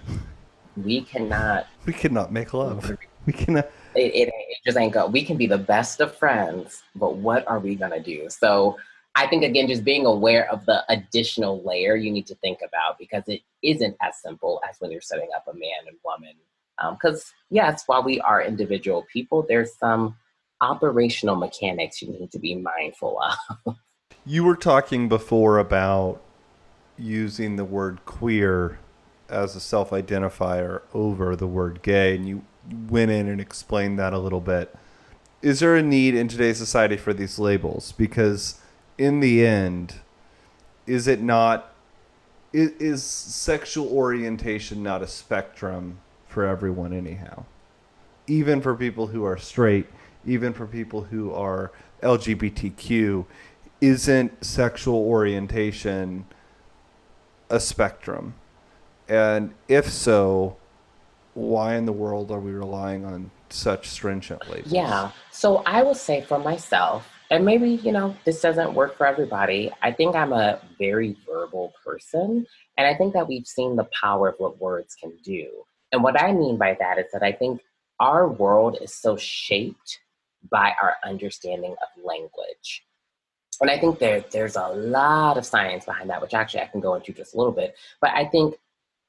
We cannot. We cannot make love. We cannot. It, it, it just ain't go. We can be the best of friends, but what are we gonna do? So I think again, just being aware of the additional layer you need to think about because it isn't as simple as when you're setting up a man and woman. Because um, yes, while we are individual people, there's some operational mechanics you need to be mindful of. You were talking before about using the word queer as a self identifier over the word gay, and you went in and explained that a little bit. Is there a need in today's society for these labels? Because in the end, is it not is, is sexual orientation not a spectrum for everyone anyhow even for people who are straight even for people who are lgbtq isn't sexual orientation a spectrum and if so why in the world are we relying on such stringent labels Yeah. So I will say for myself, and maybe, you know, this doesn't work for everybody. I think I'm a very verbal person. And I think that we've seen the power of what words can do. And what I mean by that is that I think our world is so shaped by our understanding of language. And I think there, there's a lot of science behind that, which actually I can go into just a little bit. But I think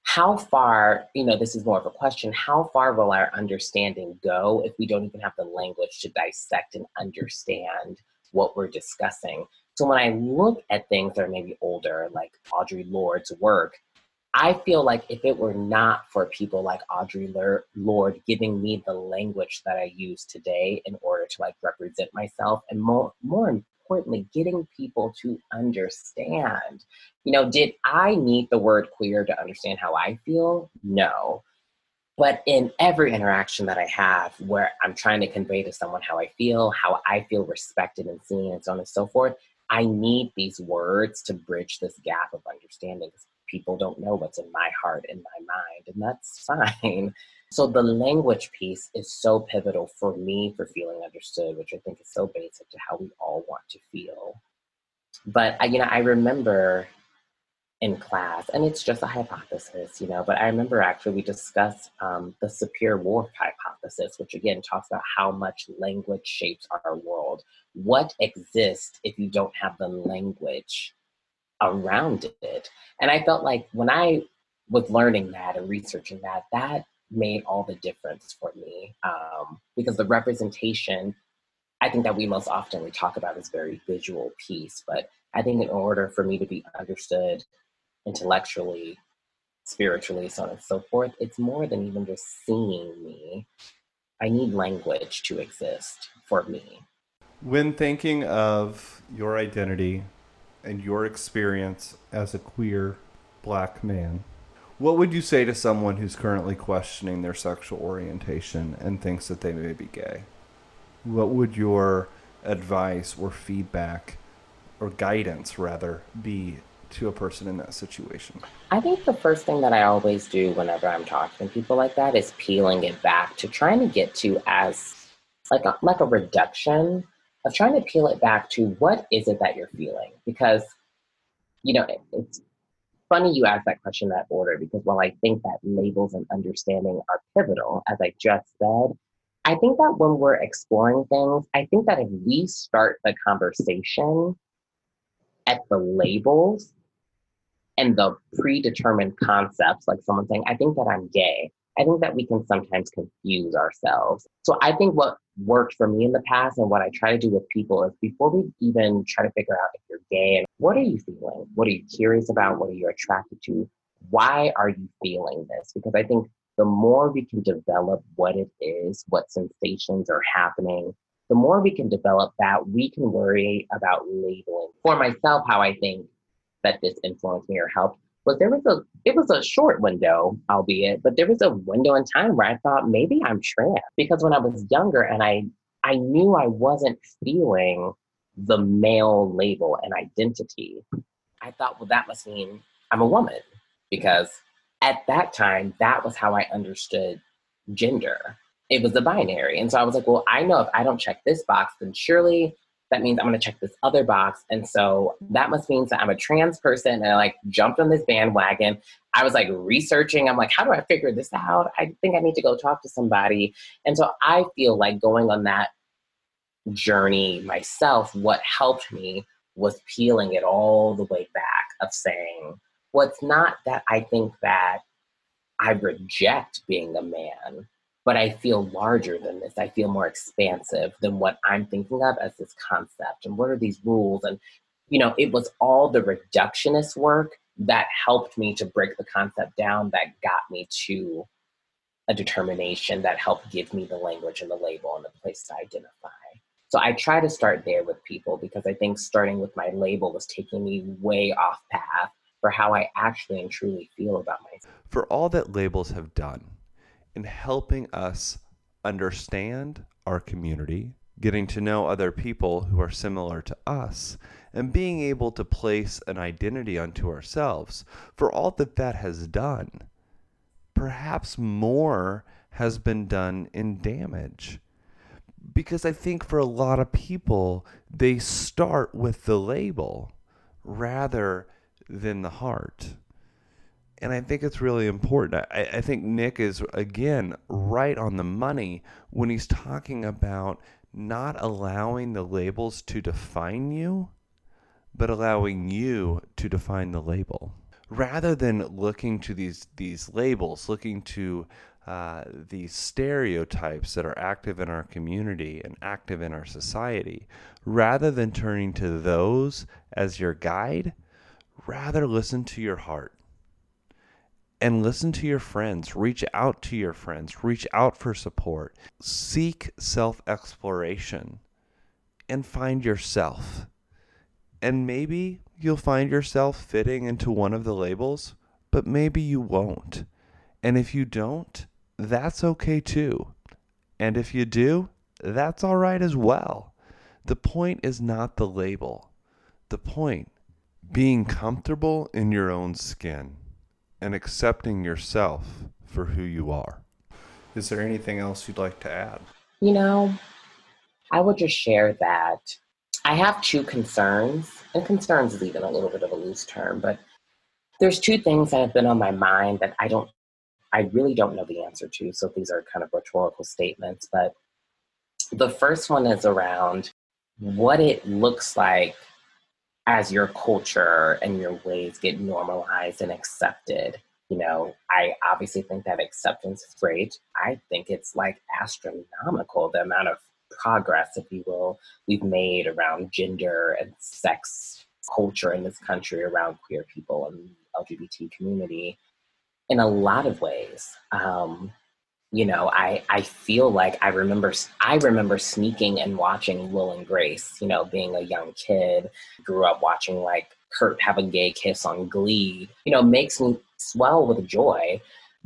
how far, you know, this is more of a question, how far will our understanding go if we don't even have the language to dissect and understand what we're discussing? So when I look at things that are maybe older, like Audre Lorde's work, I feel like if it were not for people like Audre Lorde- giving me the language that I use today in order to like represent myself, and more more importantly, getting people to understand. You know, did I need the word queer to understand how I feel? No. But in every interaction that I have where I'm trying to convey to someone how I feel, how I feel respected and seen, and so on and so forth, I need these words to bridge this gap of understanding people don't know what's in my heart and my mind, and that's fine. So the language piece is so pivotal for me for feeling understood, which I think is so basic to how we all want to feel. But I, you know, I remember in class, and it's just a hypothesis, you know, but I remember actually we discussed um, the Sapir-Whorf hypothesis, which again talks about how much language shapes our world. What exists if you don't have the language around it? And I felt like when I was learning that and researching that, that made all the difference for me um, because the representation I think that we most often we talk about is very visual piece, but I think in order for me to be understood intellectually, spiritually, so on and so forth, it's more than even just seeing me. I need language to exist for me. When thinking of your identity and your experience as a queer black man, what would you say to someone who's currently questioning their sexual orientation and thinks that they may be gay? What would your advice or feedback or guidance, rather, be to a person in that situation? I think the first thing that I always do whenever I'm talking to people like that is peeling it back to trying to get to as like a, like a reduction of trying to peel it back to what is it that you're feeling? Because you know it, it's funny you ask that question that order because while I think that labels and understanding are pivotal, as I just said, I think that when we're exploring things, I think that if we start the conversation at the labels and the predetermined concepts, like someone saying, I think that I'm gay, I think that we can sometimes confuse ourselves. So I think what worked for me in the past and what I try to do with people is before we even try to figure out if you're gay and what are you feeling? What are you curious about? What are you attracted to? Why are you feeling this? Because I think the more we can develop what it is, what sensations are happening, the more we can develop that, we can worry about labeling. For myself, how I think that this influenced me or helped was there was a it was a short window, albeit, but there was a window in time where I thought maybe I'm trans. Because when I was younger and I I knew I wasn't feeling the male label and identity, I thought, well, that must mean I'm a woman. Because at that time that was how I understood gender. It was the binary, and so I was like, well, I know if I don't check this box, then surely that means I'm going to check this other box. And so that must mean that I'm a trans person. And I like jumped on this bandwagon. I was like researching. I'm like, how do I figure this out? I think I need to go talk to somebody. And so I feel like going on that journey myself, what helped me was peeling it all the way back of saying, well, not that I think that I reject being a man. But I feel larger than this. I feel more expansive than what I'm thinking of as this concept. And what are these rules? And, you know, it was all the reductionist work that helped me to break the concept down that got me to a determination that helped give me the language and the label and the place to identify. So I try to start there with people because I think starting with my label was taking me way off path for how I actually and truly feel about myself. For all that labels have done in helping us understand our community, getting to know other people who are similar to us, and being able to place an identity unto ourselves, for all that that has done, perhaps more has been done in damage. Because I think for a lot of people, they start with the label rather than the heart. And I think it's really important. I, I think Nick is, again, right on the money when he's talking about not allowing the labels to define you, but allowing you to define the label. Rather than looking to these, these labels, looking to uh, these stereotypes that are active in our community and active in our society, rather than turning to those as your guide, rather listen to your heart and listen to your friends. Reach out to your friends. Reach out for support. Seek self exploration and find yourself. And maybe you'll find yourself fitting into one of the labels, but maybe you won't. And if you don't, that's okay too. And if you do, that's all right as well. The point is not the label. The point being comfortable in your own skin and accepting yourself for who you are. Is there anything else you'd like to add? You know, I would just share that I have two concerns, and concerns is even a little bit of a loose term, but there's two things that have been on my mind that I don't, I really don't know the answer to. So these are kind of rhetorical statements, but the first one is around what it looks like as your culture and your ways get normalized and accepted you know i obviously think that acceptance is great. I think it's like astronomical the amount of progress if you will we've made around gender and sex culture in this country around queer people and lgbt community in a lot of ways. Um, you know i i feel like i remember i remember sneaking and watching will and grace you know being a young kid grew up watching like kurt have a gay kiss on glee you know makes me swell with joy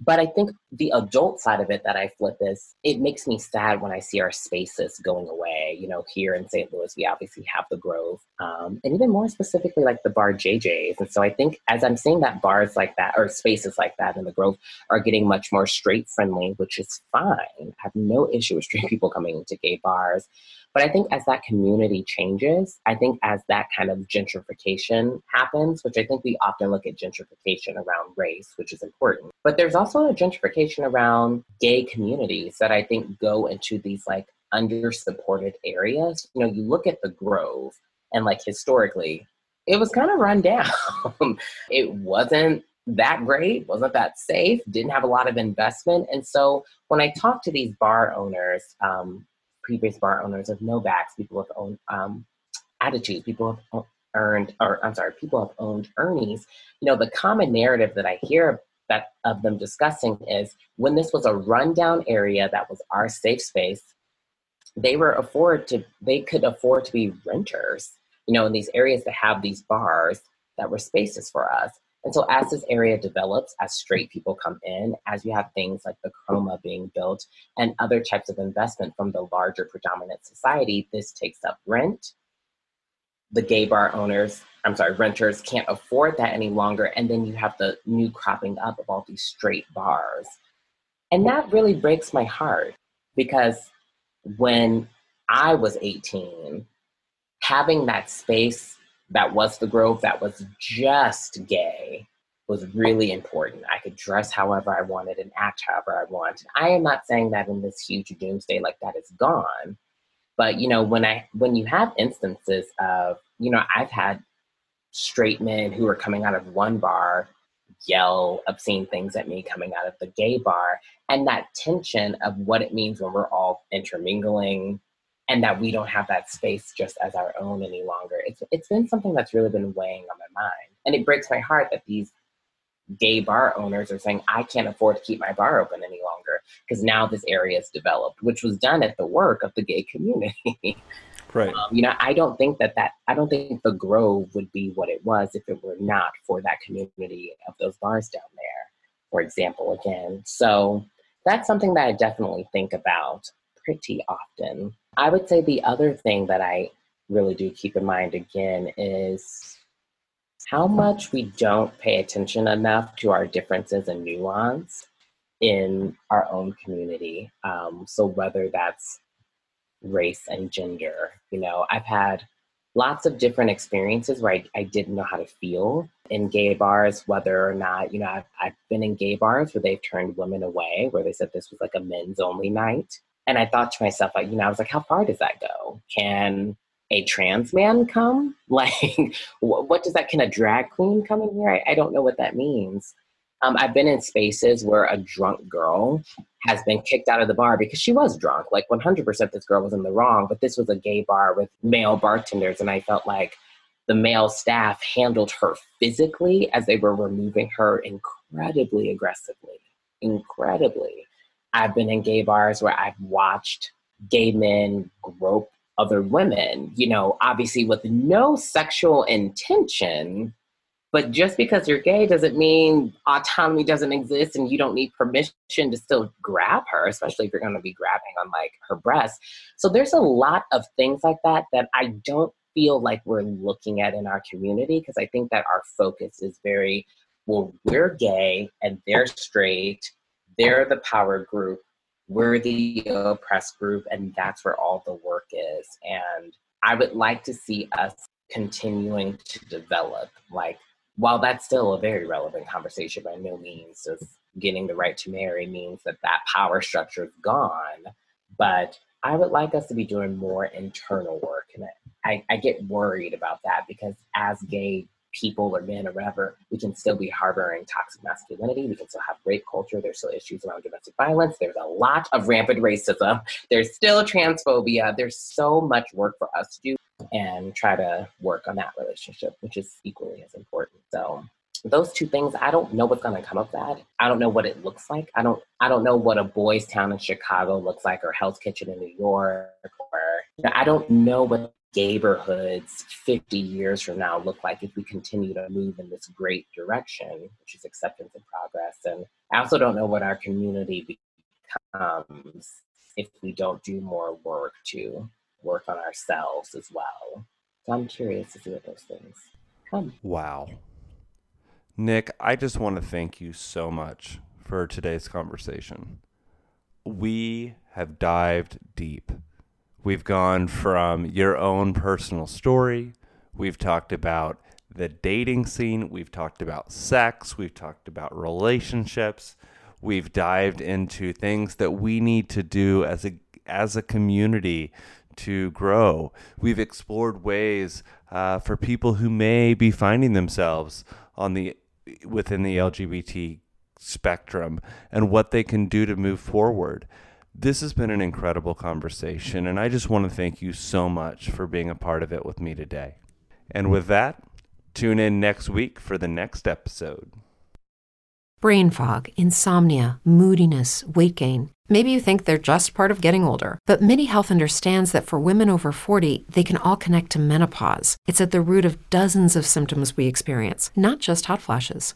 but I think the adult side of it that I flip is it makes me sad when I see our spaces going away. You know, here in St. Louis, we obviously have the Grove, um, and even more specifically, like the bar JJ's. And so I think as I'm seeing that bars like that or spaces like that in the Grove are getting much more straight friendly, which is fine. I have no issue with straight people coming into gay bars. But I think as that community changes, I think as that kind of gentrification happens, which I think we often look at gentrification around race, which is important, but there's also a gentrification around gay communities that I think go into these like under supported areas. You know, you look at the Grove and like historically, it was kind of run down. it wasn't that great, wasn't that safe, didn't have a lot of investment. And so when I talk to these bar owners, um, previous bar owners of no Novaks, people have owned um, attitudes, people have earned, or I'm sorry, people have owned Ernie's. You know, the common narrative that I hear that of them discussing is when this was a rundown area that was our safe space, they were afford to they could afford to be renters, you know, in these areas to have these bars that were spaces for us. And so, as this area develops, as straight people come in, as you have things like the Chroma being built and other types of investment from the larger predominant society, this takes up rent. The gay bar owners, I'm sorry, renters can't afford that any longer. And then you have the new cropping up of all these straight bars. And that really breaks my heart because when I was 18, having that space that was the Grove, that was just gay, was really important. I could dress however I wanted and act however I wanted. I am not saying that in this huge doomsday like that is gone, but you know when I when you have instances of you know I've had straight men who are coming out of one bar yell obscene things at me coming out of the gay bar and that tension of what it means when we're all intermingling and that we don't have that space just as our own any longer. It's it's been something that's really been weighing on my mind. And it breaks my heart that these gay bar owners are saying, I can't afford to keep my bar open any longer because now this area is developed, which was done at the work of the gay community. Right. Um, you know, I don't think that that I don't think the Grove would be what it was if it were not for that community of those bars down there, for example. Again, so that's something that I definitely think about pretty often. I would say the other thing that I really do keep in mind again is how much we don't pay attention enough to our differences and nuance in our own community. Um, so whether that's race and gender. You know, I've had lots of different experiences where I, I didn't know how to feel in gay bars, whether or not, you know, I've, I've been in gay bars where they've turned women away, where they said this was like a men's only night. And I thought to myself, like, you know, I was like, how far does that go? Can a trans man come? Like, what does that, can a drag queen come in here? I, I don't know what that means. Um, I've been in spaces where a drunk girl has been kicked out of the bar because she was drunk. Like 100% this girl was in the wrong, but this was a gay bar with male bartenders. And I felt like the male staff handled her physically as they were removing her incredibly aggressively. Incredibly. I've been in gay bars where I've watched gay men grope other women, you know, obviously with no sexual intention but just because you're gay doesn't mean autonomy doesn't exist and you don't need permission to still grab her, especially if you're going to be grabbing on like her breast. So there's a lot of things like that that I don't feel like we're looking at in our community because I think that our focus is very well, we're gay and they're straight, they're the power group, we're the oppressed group, and that's where all the work is. And I would like to see us continuing to develop like while that's still a very relevant conversation, by no means does getting the right to marry means that that power structure is gone. But I would like us to be doing more internal work. And I, I get worried about that because as gay people or men or whatever, we can still be harboring toxic masculinity. We can still have rape culture. There's still issues around domestic violence. There's a lot of rampant racism. There's still transphobia. There's so much work for us to do and try to work on that relationship, which is equally as important. So those two things, I don't know what's gonna come of that. I don't know what it looks like. I don't I don't know what a Boystown in Chicago looks like or Hell's Kitchen in New York or you know, I don't know what neighborhoods 50 years from now look like if we continue to move in this great direction, which is acceptance and progress. And I also don't know what our community becomes if we don't do more work to work on ourselves as well. So I'm curious to see what those things come. Wow. Nick, I just want to thank you so much for today's conversation. We have dived deep. We've gone from your own personal story, we've talked about the dating scene, we've talked about sex, we've talked about relationships, we've dived into things that we need to do as a as a community to grow. We've explored ways uh, for people who may be finding themselves on the within the LGBT spectrum and what they can do to move forward. This has been an incredible conversation, and I just want to thank you so much for being a part of it with me today. And with that, tune in next week for the next episode. Brain fog, insomnia, moodiness, weight gain. Maybe you think they're just part of getting older, but MIDI Health understands that for women over 40, they can all connect to menopause. It's at the root of dozens of symptoms we experience, not just hot flashes.